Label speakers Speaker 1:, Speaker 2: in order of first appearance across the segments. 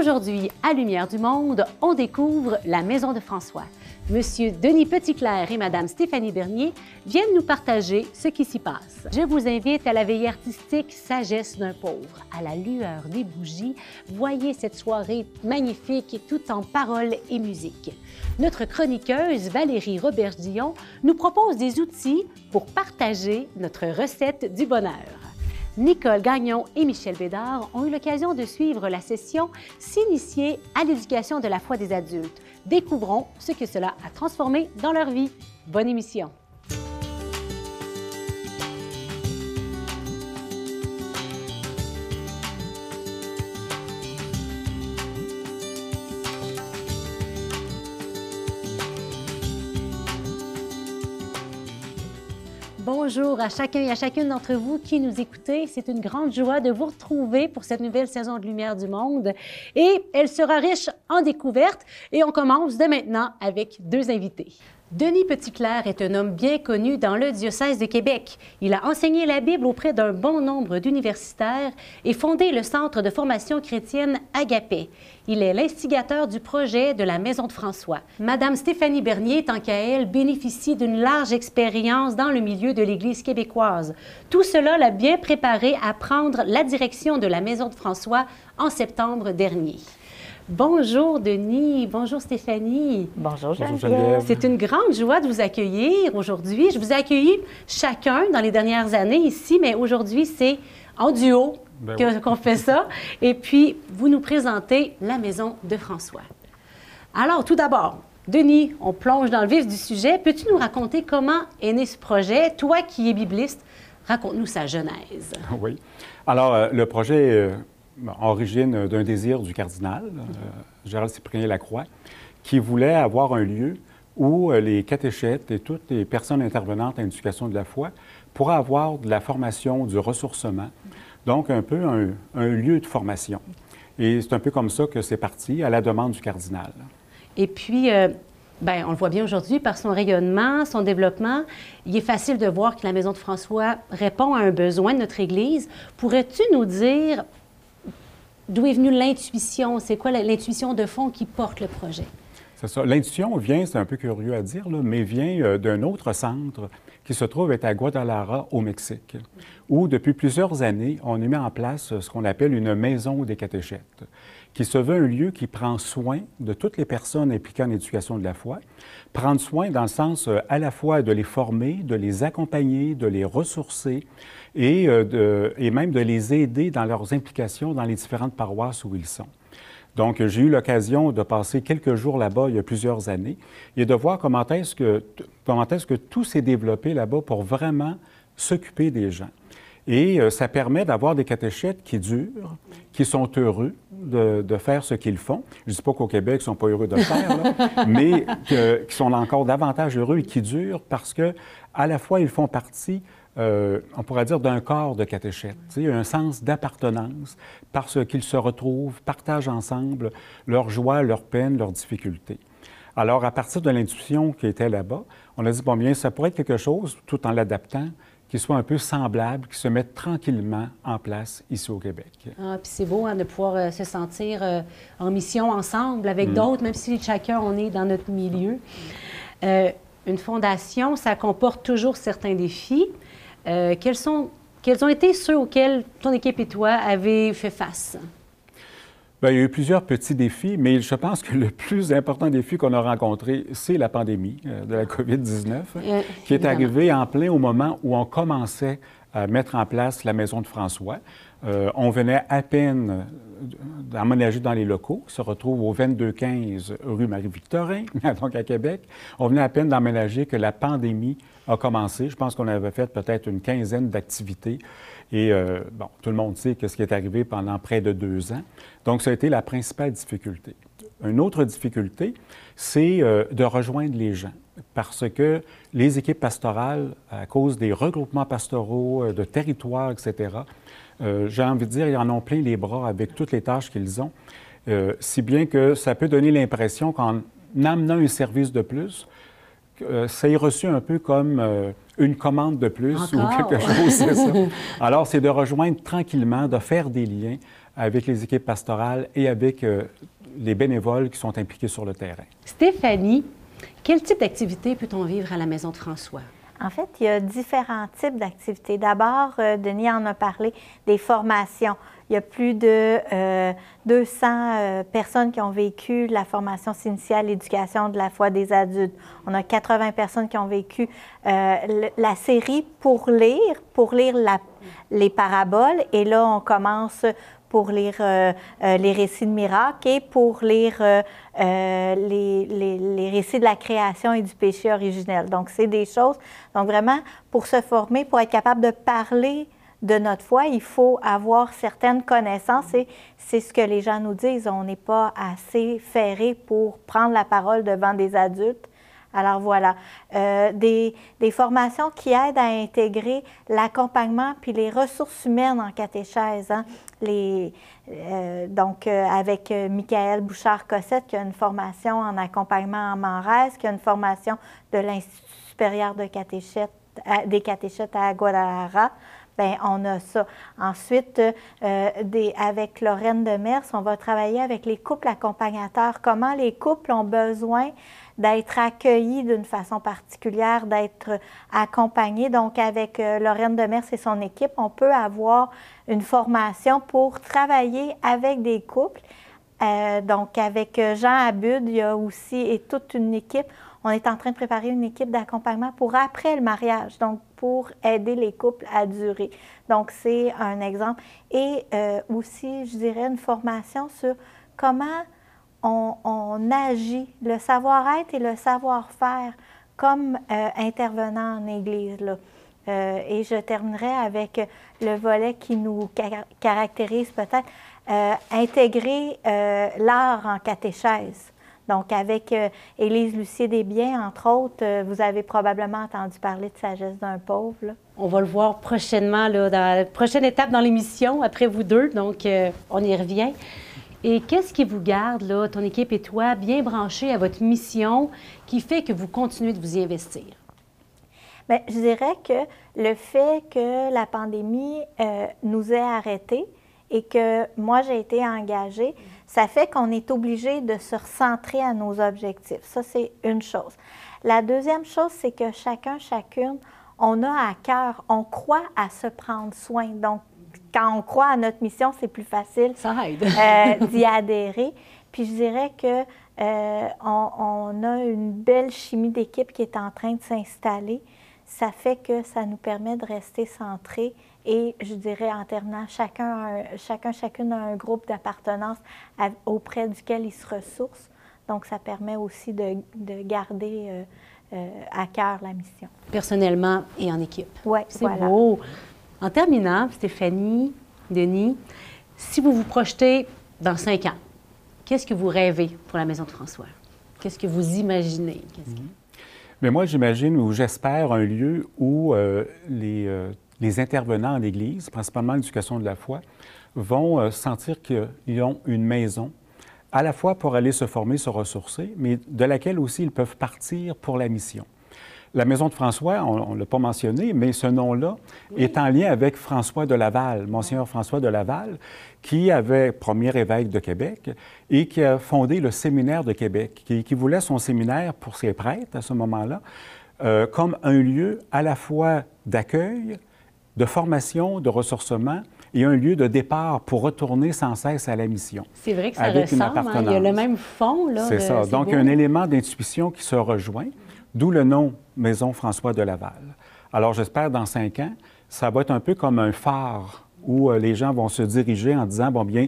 Speaker 1: Aujourd'hui, à Lumière du Monde, on découvre la Maison de François. Monsieur Denis Petitclerc et Madame Stéphanie Bernier viennent nous partager ce qui s'y passe. Je vous invite à la veillée artistique Sagesse d'un pauvre. À la lueur des bougies, voyez cette soirée magnifique tout en paroles et musique. Notre chroniqueuse Valérie Robert-Dion nous propose des outils pour partager notre recette du bonheur. Nicole Gagnon et Michel Bédard ont eu l'occasion de suivre la session S'initier à l'éducation de la foi des adultes. Découvrons ce que cela a transformé dans leur vie. Bonne émission. Bonjour à chacun et à chacune d'entre vous qui nous écoutez. C'est une grande joie de vous retrouver pour cette nouvelle saison de Lumière du Monde. Et elle sera riche en découvertes. Et on commence dès maintenant avec deux invités. Denis Petitclerc est un homme bien connu dans le diocèse de Québec. Il a enseigné la Bible auprès d'un bon nombre d'universitaires et fondé le Centre de formation chrétienne Agapé. Il est l'instigateur du projet de la Maison de François. Madame Stéphanie Bernier, tant qu'à elle, bénéficie d'une large expérience dans le milieu de l'Église québécoise. Tout cela l'a bien préparé à prendre la direction de la Maison de François en septembre dernier. Bonjour Denis, bonjour Stéphanie.
Speaker 2: Bonjour
Speaker 3: Geneviève.
Speaker 1: C'est une grande joie de vous accueillir aujourd'hui. Je vous ai accueilli chacun dans les dernières années ici, mais aujourd'hui c'est en duo
Speaker 3: Ben
Speaker 1: que- qu'on fait ça. Et puis, vous nous présentez la maison de François. Alors, tout d'abord, Denis, on plonge dans le vif du sujet. Peux-tu nous raconter comment est né ce projet? Toi qui es bibliste, raconte-nous sa genèse.
Speaker 3: Oui. Alors, euh, le projet euh, origine d'un désir du cardinal, euh, Gérald Cyprien Lacroix, qui voulait avoir un lieu où euh, les catéchètes et toutes les personnes intervenantes en éducation de la foi pourraient avoir de la formation, du ressourcement, donc un peu un, un lieu de formation. Et c'est un peu comme ça que c'est parti, à la demande du cardinal.
Speaker 1: Et puis, euh, ben, on le voit bien aujourd'hui par son rayonnement, son développement. Il est facile de voir que la Maison de François répond à un besoin de notre Église. Pourrais-tu nous dire d'où est venue l'intuition? C'est quoi l'intuition de fond qui porte le projet?
Speaker 3: L'intuition vient, c'est un peu curieux à dire, mais vient euh, d'un autre centre qui se trouve à Guadalajara, au Mexique, où depuis plusieurs années, on a mis en place ce qu'on appelle une maison des catéchètes, qui se veut un lieu qui prend soin de toutes les personnes impliquées en éducation de la foi, prendre soin dans le sens euh, à la fois de les former, de les accompagner, de les ressourcer et, euh, et même de les aider dans leurs implications dans les différentes paroisses où ils sont. Donc, j'ai eu l'occasion de passer quelques jours là-bas il y a plusieurs années et de voir comment est-ce que, comment est-ce que tout s'est développé là-bas pour vraiment s'occuper des gens. Et euh, ça permet d'avoir des catéchètes qui durent, qui sont heureux de, de faire ce qu'ils font. Je ne dis pas qu'au Québec, ils ne sont pas heureux de le faire, là, mais que- qui sont encore davantage heureux et qui durent parce que à la fois, ils font partie euh, on pourrait dire, d'un corps de catéchètes. Un sens d'appartenance parce qu'ils se retrouvent, partagent ensemble leurs joies, leurs peines, leurs difficultés. Alors, à partir de l'intuition qui était là-bas, on a dit, bon, bien, ça pourrait être quelque chose, tout en l'adaptant, qui soit un peu semblable, qui se mette tranquillement en place ici au Québec.
Speaker 1: Ah, puis c'est beau hein, de pouvoir euh, se sentir euh, en mission ensemble avec d'autres, même si chacun on est dans notre milieu. Euh, une fondation, ça comporte toujours certains défis. Quels, sont, quels ont été ceux auxquels ton équipe et toi avez fait face?
Speaker 3: Bien, il y a eu plusieurs petits défis, mais je pense que le plus important défi qu'on a rencontré, c'est la pandémie euh, de la COVID-19,
Speaker 1: Euh,
Speaker 3: qui est arrivée en plein au moment où on commençait à mettre en place la maison de François. Euh, on venait à peine d'emménager dans les locaux, qui se retrouvent au 2215 rue Marie-Victorin, donc à Québec. On venait à peine d'emménager que la pandémie a commencé. Je pense qu'on avait fait peut-être une quinzaine d'activités. Et euh, bon, tout le monde sait que ce qui est arrivé pendant près de deux ans. Donc, ça a été la principale difficulté. Une autre difficulté, c'est euh, de rejoindre les gens. Parce que les équipes pastorales, à cause des regroupements pastoraux, euh, de territoires, etc., j'ai envie de dire, ils en ont plein les bras avec toutes les tâches qu'ils ont. Si bien que ça peut donner l'impression qu'en amenant un service de plus, euh, ça est reçu un peu comme euh, une commande de plus
Speaker 1: Encore?
Speaker 3: ou quelque chose, c'est ça. Alors, c'est de rejoindre tranquillement, de faire des liens avec les équipes pastorales et avec euh, les bénévoles qui sont impliqués sur le terrain.
Speaker 1: Stéphanie, quel type d'activité peut-on vivre à la Maison de François?
Speaker 2: En fait, il y a différents types d'activités. D'abord, euh, Denis en a parlé des formations. Il y a plus de 200 euh, personnes qui ont vécu la formation initiale, l'éducation de la foi des adultes. On a 80 personnes qui ont vécu la série pour lire, pour lire les paraboles. Et là, on commence pour lire euh, euh, les récits de miracles et pour lire euh, les, les, les, récits de la création et du péché originel. Donc, c'est des choses. Donc, vraiment, pour se former, pour être capable de parler de notre foi, il faut avoir certaines connaissances et c'est ce que les gens nous disent. On n'est pas assez ferré pour prendre la parole devant des adultes. Alors voilà, euh, des, des, formations qui aident à intégrer l'accompagnement puis les ressources humaines en catéchèse. Hein. Euh, donc, euh, avec Michael Bouchard-Cossette, qui a une formation en accompagnement en Manresse, qui a une formation de l'Institut supérieur de des catéchètes à Guadalajara. Bien, on a ça. Ensuite, des, avec Lorraine Demers, on va travailler avec les couples accompagnateurs. Comment les couples ont besoin d'être accueillis d'une façon particulière, d'être accompagnés. Donc, avec euh, Lorraine Demers et son équipe, on peut avoir une formation pour travailler avec des couples. Euh, donc, avec euh, Jean Abud, il y a aussi et toute une équipe. On est en train de préparer une équipe d'accompagnement pour après le mariage, donc pour aider les couples à durer. Donc, c'est un exemple. Et aussi, je dirais, une formation sur comment on, agit, le savoir-être et le savoir-faire comme euh, intervenant en Église. Euh, et je terminerai avec le volet qui nous caractérise peut-être, euh, intégrer l'art en catéchèse. Donc, avec Élise Lucier Desbiens, entre autres, vous avez probablement entendu parler de Sagesse d'un pauvre.
Speaker 1: On va le voir prochainement, là, dans la prochaine étape dans l'émission, après vous deux. Donc, on y revient. Et qu'est-ce qui vous garde, là, ton équipe et toi, bien branchés à votre mission qui fait que vous continuez de vous y investir?
Speaker 2: Bien, je dirais que le fait que la pandémie euh, nous ait arrêtés et que moi j'ai été engagée, ça fait qu'on est obligé de se recentrer à nos objectifs. Ça, c'est une chose. La deuxième chose, c'est que chacun, chacune, on a à cœur, on croit à se prendre soin. Donc, quand on croit à notre mission, c'est plus facile euh, d'y adhérer. Puis je dirais que euh, on, a une belle chimie d'équipe qui est en train de s'installer. Ça fait que ça nous permet de rester centrés et je dirais en terminant, chacun, chacun chacune a un groupe d'appartenance auprès duquel il se ressource. Donc ça permet aussi de, garder euh, à cœur la mission.
Speaker 1: Personnellement et en équipe.
Speaker 2: Oui,
Speaker 1: c'est beau. En terminant, Stéphanie, Denis, si vous vous projetez dans cinq ans, qu'est-ce que vous rêvez pour la Maison de François? Qu'est-ce que vous imaginez?
Speaker 3: Mais moi, j'imagine ou j'espère un lieu où euh, les, euh, les, intervenants en Église, principalement l'éducation de la foi, vont euh, sentir qu'ils ont une maison, à la fois pour aller se former, se ressourcer, mais de laquelle aussi ils peuvent partir pour la mission. La maison de François, on ne l'a pas mentionné, mais ce nom-là est en lien avec François de Laval, Monseigneur François de Laval, qui avait premier évêque de Québec et qui a fondé le séminaire de Québec, qui, voulait son séminaire pour ses prêtres à ce moment-là euh, comme un lieu à la fois d'accueil, de formation, de ressourcement et un lieu de départ pour retourner sans cesse à la mission.
Speaker 1: C'est vrai que ça ressemble, hein. il y a le même fond.
Speaker 3: C'est ça. Donc, un élément d'intuition qui se rejoint. D'où le nom Maison François de Laval. Alors j'espère dans cinq ans, ça va être un peu comme un phare où euh, les gens vont se diriger en disant, bon bien,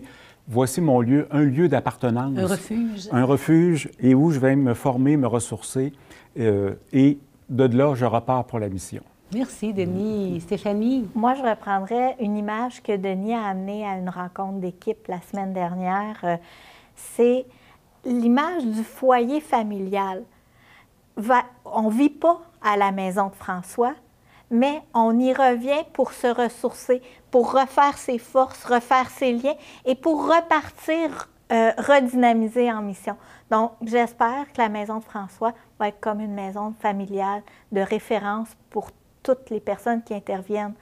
Speaker 3: voici mon lieu, un lieu d'appartenance.
Speaker 1: Un refuge.
Speaker 3: Un refuge et où je vais me former, me ressourcer. Euh, et de là, je repars pour la mission.
Speaker 1: Merci, Denis. Stéphanie?
Speaker 2: Moi, je reprendrais une image que Denis a amenée à une rencontre d'équipe la semaine dernière. Euh, c'est l'image du foyer familial on ne vit pas à la maison de François, mais on y revient pour se ressourcer, pour refaire ses forces, refaire ses liens et pour repartir, euh, redynamiser en mission. Donc, j'espère que la maison de François va être comme une maison familiale de référence pour toutes les personnes qui interviennent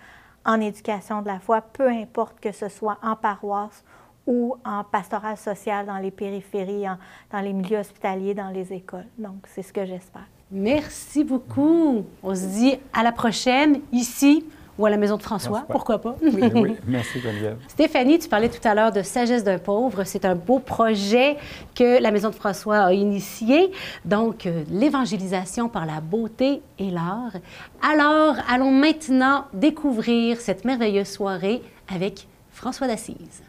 Speaker 2: en éducation de la foi, peu importe que ce soit en paroisse ou en pastoral social dans les périphéries, dans les milieux hospitaliers, dans les écoles. Donc, c'est ce que j'espère.
Speaker 1: Merci beaucoup. On se dit à la prochaine, ici ou à la maison de François, pourquoi pas?
Speaker 3: Oui, merci Geneviève.
Speaker 1: Stéphanie, tu parlais tout à l'heure de Sagesse d'un pauvre. C'est un beau projet que la maison de François a initié. Donc, euh, l'évangélisation par la beauté et l'art. Alors, allons maintenant découvrir cette merveilleuse soirée avec François d'Assise.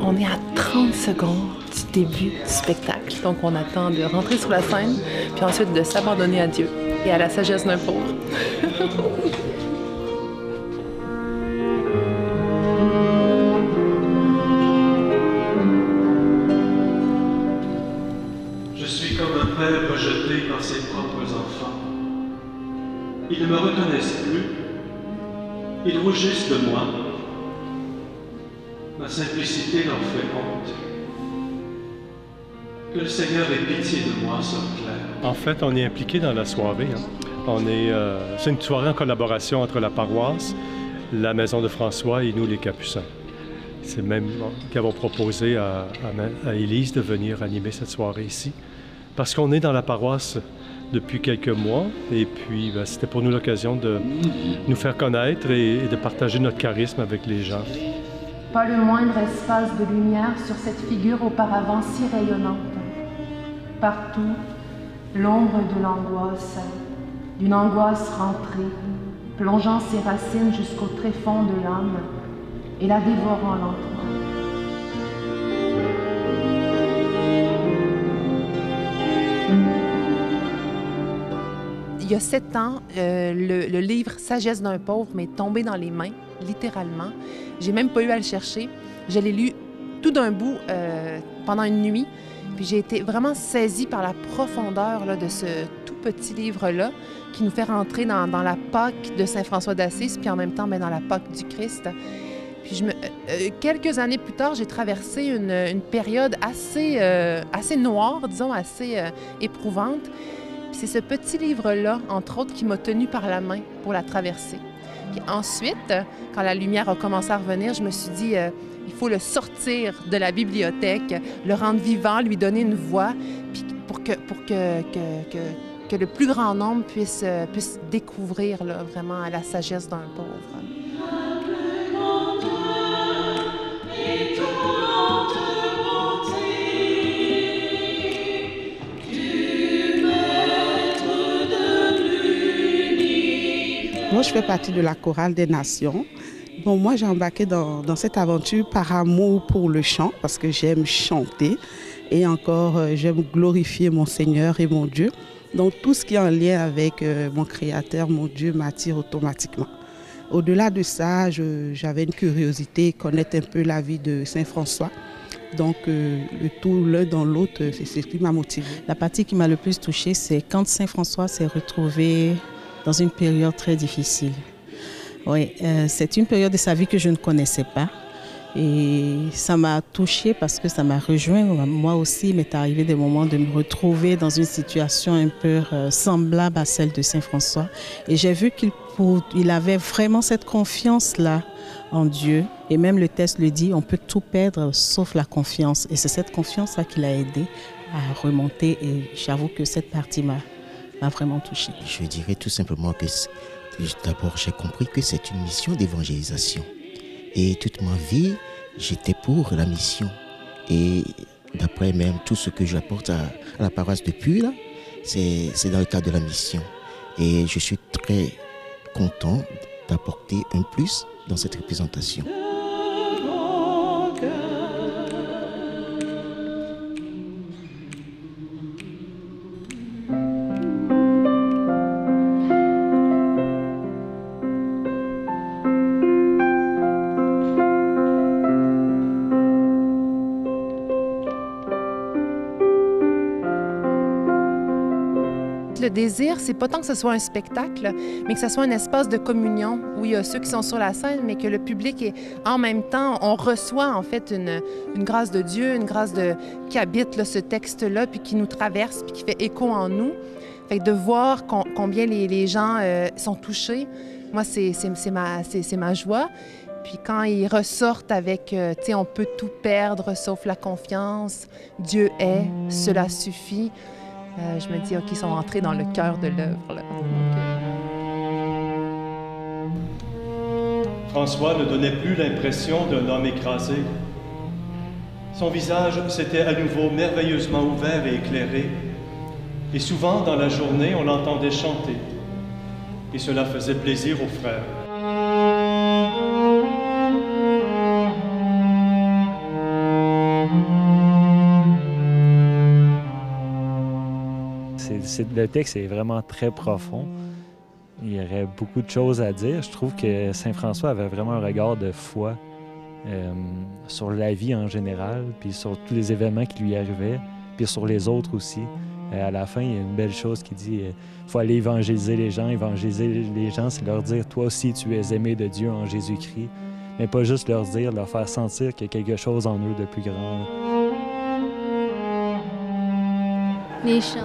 Speaker 4: On est à 30 secondes du début du spectacle. Donc, on attend de rentrer sur la scène, puis ensuite de s'abandonner à Dieu et à la sagesse d'un pauvre.
Speaker 5: Je suis comme un père rejeté par ses propres enfants. Ils ne me reconnaissent plus. Ils rougissent de moi. Simplicité leur fait honte. Que le Seigneur ait pitié de moi, Sœur Claire.
Speaker 6: En fait, on est impliqué dans la soirée. Hein. Euh, c'est une soirée en collaboration entre la paroisse, la Maison de François et nous, les Capucins. C'est même qui avons proposé à, à, Élise de venir animer cette soirée ici. Parce qu'on est dans la paroisse depuis quelques mois et puis ben, c'était pour nous l'occasion de nous faire connaître et de partager notre charisme avec les gens
Speaker 7: pas le moindre espace de lumière sur cette figure auparavant si rayonnante. Partout, l'ombre de l'angoisse, d'une angoisse rentrée, plongeant ses racines jusqu'au tréfonds de l'âme et la dévorant lentement.
Speaker 4: Il y a sept ans, euh, le, le livre Sagesse d'un pauvre m'est tombé dans les mains, littéralement. J'ai même pas eu à le chercher. Je l'ai lu tout d'un bout euh, pendant une nuit. Puis j'ai été vraiment saisie par la profondeur là, de ce tout petit livre-là qui nous fait rentrer dans, la Pâque de Saint François d'Assise, puis en même temps ben, dans la Pâque du Christ. Puis euh, euh, quelques années plus tard, j'ai traversé une, une, période assez, assez noire, disons, assez éprouvante. c'est ce petit livre-là, entre autres, qui m'a tenue par la main pour la traverser ensuite, quand la lumière a commencé à revenir, je me suis dit, euh, il faut le sortir de la bibliothèque, le rendre vivant, lui donner une voix, pour que, le plus grand nombre puisse, euh, puisse découvrir là, vraiment la sagesse d'un pauvre.
Speaker 8: Moi, je fais partie de la chorale des nations. Bon, moi, j'ai embarqué dans, cette aventure par amour pour le chant, parce que j'aime chanter et encore, euh, j'aime glorifier mon Seigneur et mon Dieu. Donc, tout ce qui est en lien avec euh, mon Créateur, mon Dieu, m'attire automatiquement. Au-delà de ça, j'avais une curiosité, connaître un peu la vie de Saint François. Donc, euh, le tout l'un dans l'autre, c'est ce qui m'a motivé.
Speaker 9: La partie qui m'a le plus touchée, c'est quand Saint François s'est retrouvé dans une période très difficile. Oui, euh, c'est une période de sa vie que je ne connaissais pas. Et ça m'a touchée parce que ça m'a rejoint. Moi aussi, il m'est arrivé des moments de me retrouver dans une situation un peu euh, semblable à celle de Saint François. Et j'ai vu qu'il il avait vraiment cette confiance-là en Dieu. Et même le texte le dit, on peut tout perdre sauf la confiance. Et c'est cette confiance-là qui l'a aidé à remonter. Et j'avoue que cette partie m'a m'a vraiment touché.
Speaker 10: Je dirais tout simplement que d'abord j'ai compris que c'est une mission d'évangélisation. Et toute ma vie, j'étais pour la mission. Et d'après même tout ce que j'apporte à, à, la paroisse depuis là, c'est dans le cadre de la mission. Et je suis très content d'apporter un plus dans cette représentation.
Speaker 4: C'est pas tant que ce soit un spectacle, mais que ce soit un espace de communion où il y a ceux qui sont sur la scène, mais que le public est en même temps, on reçoit en fait une, grâce de Dieu, une grâce de, qui habite ce texte-là, puis qui nous traverse, puis qui fait écho en nous. Fait que de voir combien les, les gens euh, sont touchés, moi, c'est ma, ma joie. Puis quand ils ressortent avec, euh, tu sais, on peut tout perdre sauf la confiance, Dieu est, cela suffit. Euh, je me dis, OK, ils sont entrés dans le cœur de l'œuvre.
Speaker 5: François ne donnait plus l'impression d'un homme écrasé. Son visage s'était à nouveau merveilleusement ouvert et éclairé, et souvent dans la journée, on l'entendait chanter, et cela faisait plaisir aux frères.
Speaker 11: Le texte est vraiment très profond. Il y aurait beaucoup de choses à dire. Je trouve que Saint François avait vraiment un regard de foi euh, sur la vie en général, puis sur tous les événements qui lui arrivaient, puis sur les autres aussi. Euh, à la fin, il y a une belle chose qui dit il euh, faut aller évangéliser les gens. Évangéliser les gens, c'est leur dire toi aussi, tu es aimé de Dieu en Jésus-Christ. Mais pas juste leur dire, leur faire sentir qu'il y a quelque chose en eux de plus grand.
Speaker 12: Les chants,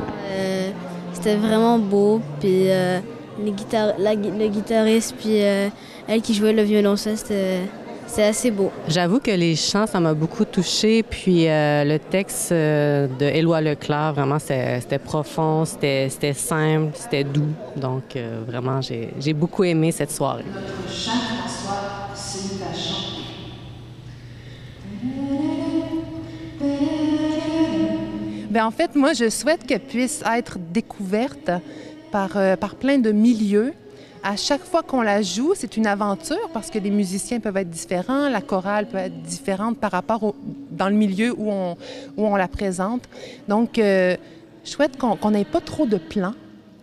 Speaker 12: c'était vraiment beau. Puis euh, les le guitariste, puis euh, elle qui jouait le violoncelle, c'était assez beau.
Speaker 13: J'avoue que les chants, ça m'a beaucoup touché. Puis euh, le texte de Éloi Leclerc, vraiment, c'était profond, c'était simple, c'était doux. Donc vraiment, j'ai beaucoup aimé cette soirée.
Speaker 4: Bien, en fait, moi, je souhaite qu'elle puisse être découverte par, euh, par plein de milieux. À chaque fois qu'on la joue, c'est une aventure parce que les musiciens peuvent être différents, la chorale peut être différente par rapport au, dans le milieu où on, où on la présente. Donc, euh, je souhaite qu'on n'ait pas trop de plans,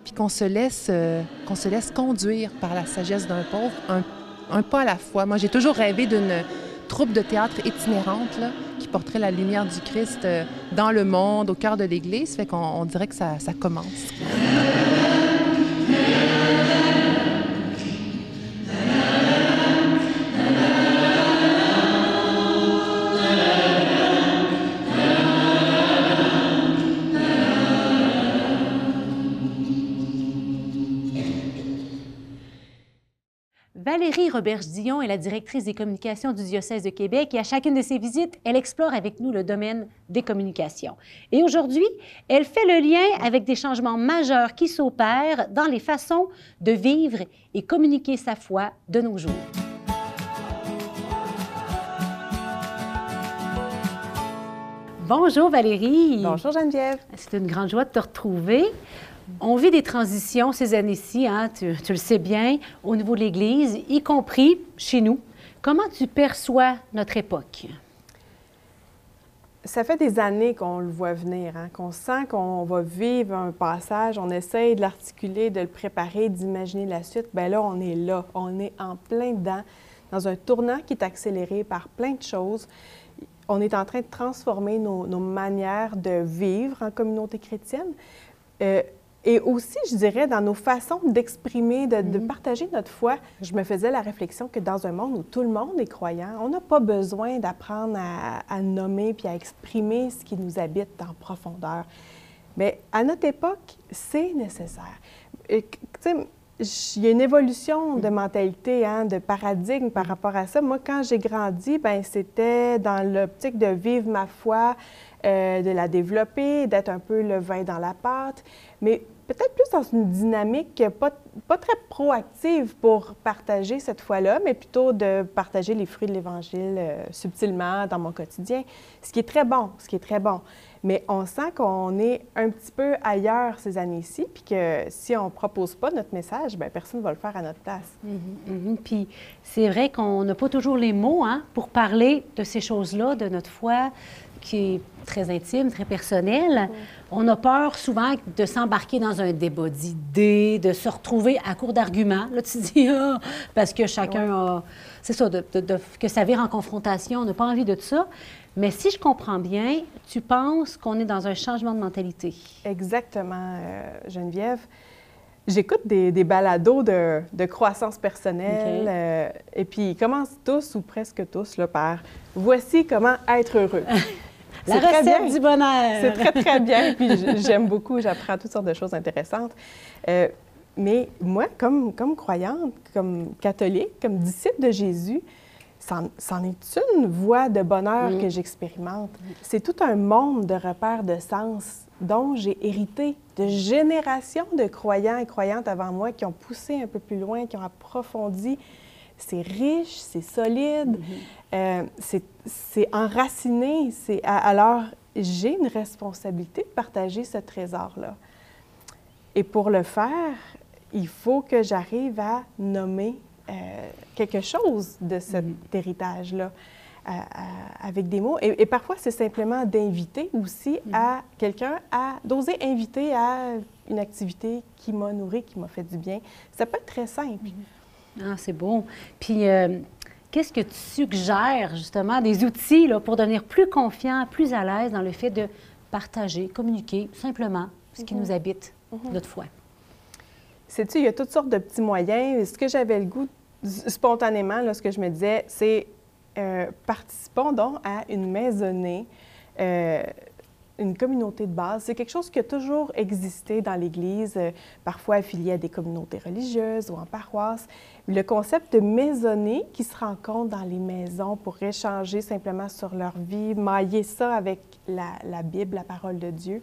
Speaker 4: puis qu'on se, laisse, euh, qu'on se laisse conduire par la sagesse d'un pauvre, un, un pas à la fois. Moi, j'ai toujours rêvé d'une troupe de théâtre itinérante là, qui porterait la lumière du Christ euh, dans le monde, au cœur de l'Église. Fait qu'on dirait que ça, ça commence.
Speaker 1: Valérie Roberge-Dillon est la directrice des communications du diocèse de Québec et à chacune de ses visites, elle explore avec nous le domaine des communications. Et aujourd'hui, elle fait le lien avec des changements majeurs qui s'opèrent dans les façons de vivre et communiquer sa foi de nos jours. Bonjour Valérie.
Speaker 14: Bonjour Geneviève.
Speaker 1: C'est une grande joie de te retrouver. On vit des transitions ces années-ci, hein, tu, le sais bien, au niveau de l'Église, y compris chez nous. Comment tu perçois notre époque?
Speaker 14: Ça fait des années qu'on le voit venir, hein, qu'on sent qu'on va vivre un passage, on essaye de l'articuler, de le préparer, d'imaginer la suite. Bien là, on est là, on est en plein dedans, dans un tournant qui est accéléré par plein de choses. On est en train de transformer nos, manières de vivre en communauté chrétienne. Euh, et aussi, je dirais, dans nos façons d'exprimer, de, mm-hmm. partager notre foi, je me faisais la réflexion que dans un monde où tout le monde est croyant, on n'a pas besoin d'apprendre à, nommer puis à exprimer ce qui nous habite en profondeur. Mais à notre époque, c'est nécessaire. Il y a une évolution de mentalité, hein, de paradigme par rapport à ça. Moi, quand j'ai grandi, ben c'était dans l'optique de vivre ma foi, euh, de la développer, d'être un peu le vin dans la pâte. Mais peut-être plus dans une dynamique pas, pas très proactive pour partager cette fois-là, mais plutôt de partager les fruits de l'Évangile euh, subtilement dans mon quotidien, ce qui est très bon, ce qui est très bon. Mais on sent qu'on est un petit peu ailleurs ces années-ci, puis que si on ne propose pas notre message, bien, personne ne va le faire à notre place.
Speaker 1: Mm-hmm, mm-hmm. Puis c'est vrai qu'on n'a pas toujours les mots hein, pour parler de ces choses-là, de notre foi, qui est très intime, très personnel. On a peur souvent de s'embarquer dans un débat d'idées, de se retrouver à court d'arguments. Là, tu dis, ah, parce que chacun a. C'est ça, de, que ça vire en confrontation. On n'a pas envie de ça. Mais si je comprends bien, tu penses qu'on est dans un changement de mentalité.
Speaker 14: Exactement, euh, Geneviève. J'écoute des, des balados de, de croissance personnelle euh, et puis ils commencent tous ou presque tous là, par « Voici comment être heureux ».
Speaker 1: La
Speaker 14: C'est très
Speaker 1: recette
Speaker 14: bien.
Speaker 1: du bonheur.
Speaker 14: C'est très, très bien. Puis j'aime beaucoup, j'apprends toutes sortes de choses intéressantes. Euh, mais moi, comme, comme croyante, comme catholique, comme disciple de Jésus, c'en c'en est une voie de bonheur
Speaker 1: Mm.
Speaker 14: que j'expérimente. C'est tout un monde de repères de sens dont j'ai hérité de générations de croyants et croyantes avant moi qui ont poussé un peu plus loin, qui ont approfondi. C'est riche, c'est solide, euh, c'est- c'est enraciné. Alors, j'ai une responsabilité de partager ce trésor-là. Et pour le faire, il faut que j'arrive à nommer euh, quelque chose de cet héritage-là à- à- avec des mots. Et, et parfois, c'est simplement d'inviter aussi à quelqu'un à d'oser inviter à une activité qui m'a nourri, qui m'a fait du bien. Ça peut être très simple.
Speaker 1: Ah, c'est bon. Puis, euh, qu'est-ce que tu suggères, justement, des outils là, pour devenir plus confiant, plus à l'aise dans le fait de partager, communiquer simplement ce qui
Speaker 14: Mhm.
Speaker 1: nous habite,
Speaker 14: Mhm.
Speaker 1: notre foi?
Speaker 14: Sais-tu, il y a toutes sortes de petits moyens. Ce que j'avais le goût, spontanément, là, ce que je me disais, c'est euh, participons donc à une maisonnée, euh, une communauté de base. C'est quelque chose qui a toujours existé dans l'Église, euh, parfois affilié à des communautés religieuses ou en paroisse. Le concept de maisonnée qui se rencontrent dans les maisons pour échanger simplement sur leur vie, mailler ça avec la, la Bible, la parole de Dieu.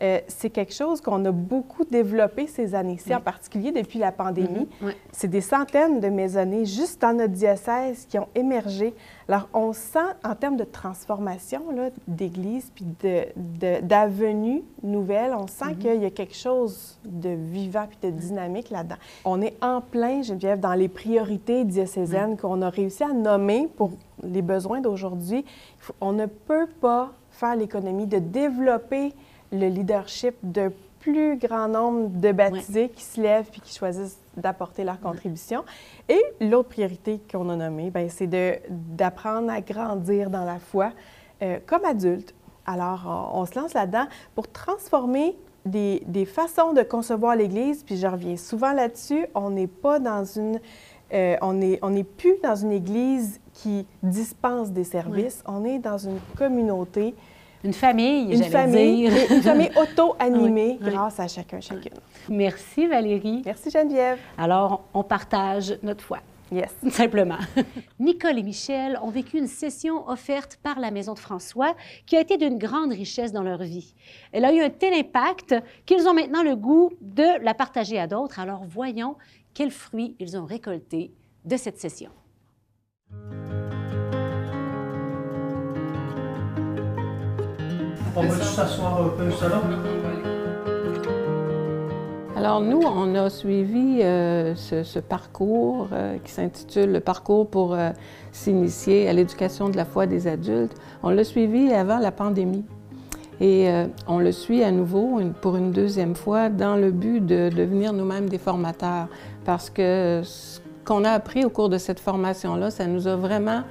Speaker 14: Euh, c'est quelque chose qu'on a beaucoup développé ces années-ci, en particulier depuis la pandémie.
Speaker 1: Mhm, ouais.
Speaker 14: C'est des centaines de maisonnées juste dans notre diocèse qui ont émergé. Alors, on sent, en termes de transformation d'église puis de- de- d'avenues nouvelles, on sent qu'il y a quelque chose de vivant puis de dynamique là-dedans. On est en plein, Geneviève, dans les priorités diocésaines qu'on a réussi à nommer pour les besoins d'aujourd'hui. On ne peut pas faire l'économie de développer le leadership d'un plus grand nombre de baptisés qui se lèvent puis qui choisissent d'apporter leur contribution. Et l'autre priorité qu'on a nommée, ben, c'est de- d'apprendre à grandir dans la foi euh, comme adulte. Alors, on, on se lance là-dedans pour transformer des, des façons de concevoir l'Église, puis je reviens souvent là-dessus, on n'est pas dans une... euh, on n'est on n'est plus dans une Église qui dispense des services, on est dans une communauté
Speaker 1: Une famille,
Speaker 14: une famille,
Speaker 1: dire.
Speaker 14: une famille auto-animée
Speaker 1: Oui, oui.
Speaker 14: grâce à chacun, chacune.
Speaker 1: Merci Valérie.
Speaker 14: Merci Geneviève.
Speaker 1: Alors, on partage notre foi.
Speaker 14: Yes.
Speaker 1: Simplement. Nicole et Michel ont vécu une session offerte par la Maison de François qui a été d'une grande richesse dans leur vie. Elle a eu un tel impact qu'ils ont maintenant le goût de la partager à d'autres. Alors, voyons quels fruits ils ont récoltés de cette session.
Speaker 15: On juste s'asseoir un peu, va?
Speaker 16: Alors nous, on a suivi euh, ce, parcours euh, qui s'intitule le parcours pour euh, s'initier à l'éducation de la foi des adultes. On l'a suivi avant la pandémie. Et on le suit à nouveau pour une deuxième fois dans le but de devenir nous-mêmes des formateurs. Parce que ce qu'on a appris au cours de cette formation-là, ça nous a vraiment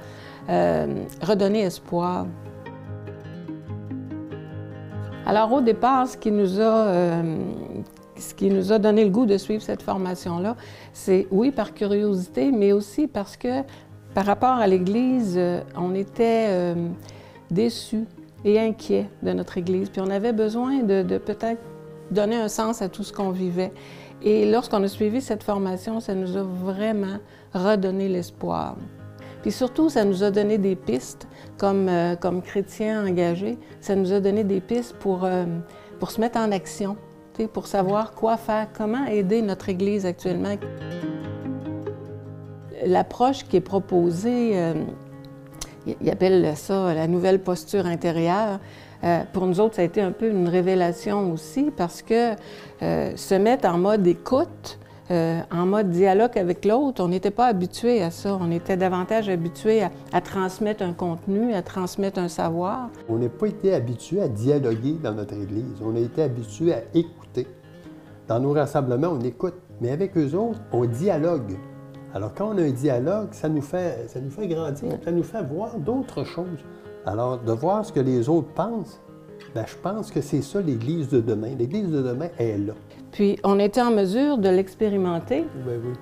Speaker 16: redonné espoir. Alors au départ, ce qui nous a, euh, ce qui nous a donné le goût de suivre cette formation-là, c'est oui par curiosité, mais aussi parce que par rapport à l'Église, euh, on était euh, déçus et inquiets de notre Église, puis on avait besoin de, de peut-être donner un sens à tout ce qu'on vivait. Et lorsqu'on a suivi cette formation, ça nous a vraiment redonné l'espoir. Puis surtout, ça nous a donné des pistes comme, euh, comme chrétiens engagés. Ça nous a donné des pistes pour, euh, pour se mettre en action, pour savoir quoi faire, comment aider notre Église actuellement. L'approche qui est proposée, euh, il appelle ça la nouvelle posture intérieure. Pour nous autres, ça a été un peu une révélation aussi parce que se mettre en mode écoute, euh, en mode dialogue avec l'autre, on n'était pas habitué à ça. On était davantage habitué à, transmettre un contenu, à transmettre un savoir.
Speaker 17: On n'a pas été habitué à dialoguer dans notre Église. On a été habitué à écouter. Dans nos rassemblements, on écoute, mais avec eux autres, on dialogue. Alors quand on a un dialogue, ça nous fait, ça nous fait grandir, ça nous fait voir d'autres choses. Alors, de voir ce que les autres pensent, ben, je pense que c'est ça l'Église de demain. L'Église de demain est là.
Speaker 16: Puis, on était en mesure de l'expérimenter.
Speaker 17: Ben oui.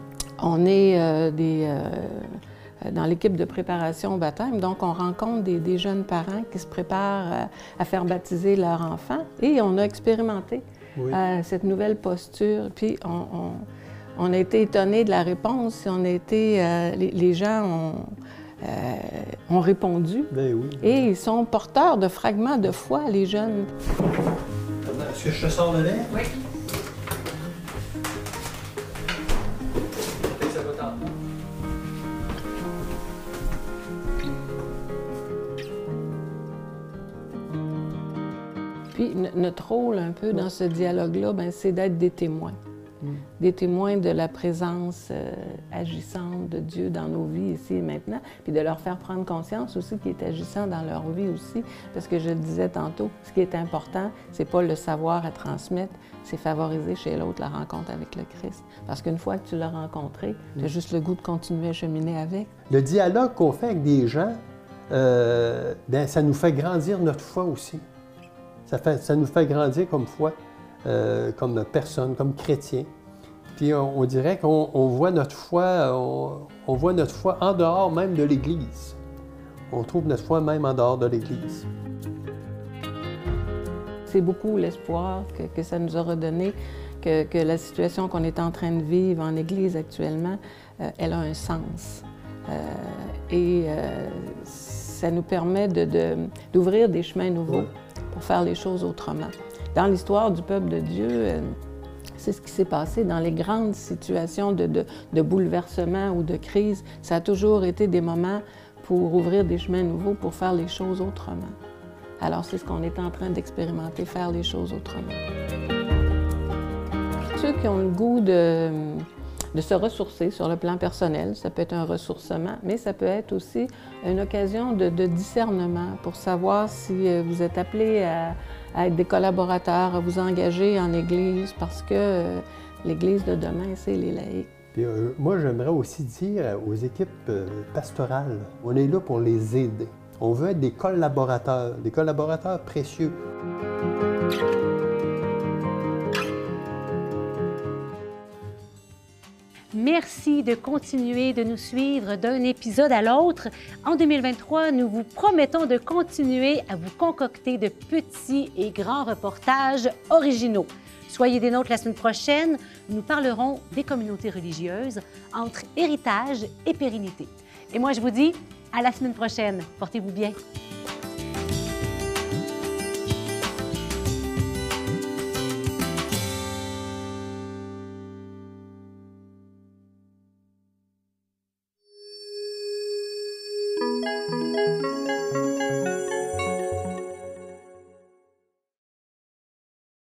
Speaker 16: On est euh, des, euh, dans l'équipe de préparation au baptême, donc on rencontre des, des jeunes parents qui se préparent à, à faire baptiser leur enfant et on a expérimenté
Speaker 17: Oui.
Speaker 16: euh, cette nouvelle posture. Puis on, on- on a été étonnés de la réponse. On a été, euh, les, les gens ont, euh, ont répondu
Speaker 17: Ben oui.
Speaker 16: et ils sont porteurs de fragments de foi, les jeunes.
Speaker 15: Est-ce que je te sors le lait? Oui.
Speaker 16: Puis notre rôle un peu dans ce dialogue-là, ben, c'est d'être des témoins. Des témoins de la présence euh, agissante de Dieu dans nos vies ici et maintenant, puis de leur faire prendre conscience aussi qu'il est agissant dans leur vie aussi. Parce que je le disais tantôt, ce qui est important, c'est pas le savoir à transmettre, c'est favoriser chez l'autre la rencontre avec le Christ. Parce qu'une fois que tu l'as rencontré, tu as juste le goût de continuer à cheminer avec.
Speaker 17: Le dialogue qu'on fait avec des gens, euh, ben, ça nous fait grandir notre foi aussi. Ça, fait, ça nous fait grandir comme foi, euh, comme personne, comme chrétien. Puis on, on dirait qu'on on voit notre foi, on, on voit notre foi en dehors même de l'Église. On trouve notre foi même en dehors de l'Église.
Speaker 16: C'est beaucoup l'espoir que, que ça nous a redonné, que, que la situation qu'on est en train de vivre en Église actuellement, euh, elle a un sens. Euh, et euh, ça nous permet de- de- d'ouvrir des chemins nouveaux pour faire les choses autrement. Dans l'histoire du peuple de Dieu, euh, c'est ce qui s'est passé dans les grandes situations de, bouleversement ou de crise. Ça a toujours été des moments pour ouvrir des chemins nouveaux, pour faire les choses autrement. Alors, c'est ce qu'on est en train d'expérimenter, faire les choses autrement. Ceux qui ont le goût de, de se ressourcer sur le plan personnel, ça peut être un ressourcement, mais ça peut être aussi une occasion de, discernement pour savoir si euh, vous êtes appelé à, être des collaborateurs, à vous engager en Église, parce que euh, l'Église de demain, c'est les laïcs.
Speaker 17: Puis, euh, moi, j'aimerais aussi dire aux équipes pastorales, on est là pour les aider. On veut être des collaborateurs, des collaborateurs précieux.
Speaker 1: Merci de continuer de nous suivre d'un épisode à l'autre. En 2023, nous vous promettons de continuer à vous concocter de petits et grands reportages originaux. Soyez des nôtres la semaine prochaine. Nous parlerons des communautés religieuses entre héritage et pérennité. Et moi, je vous dis à la semaine prochaine. Portez-vous bien.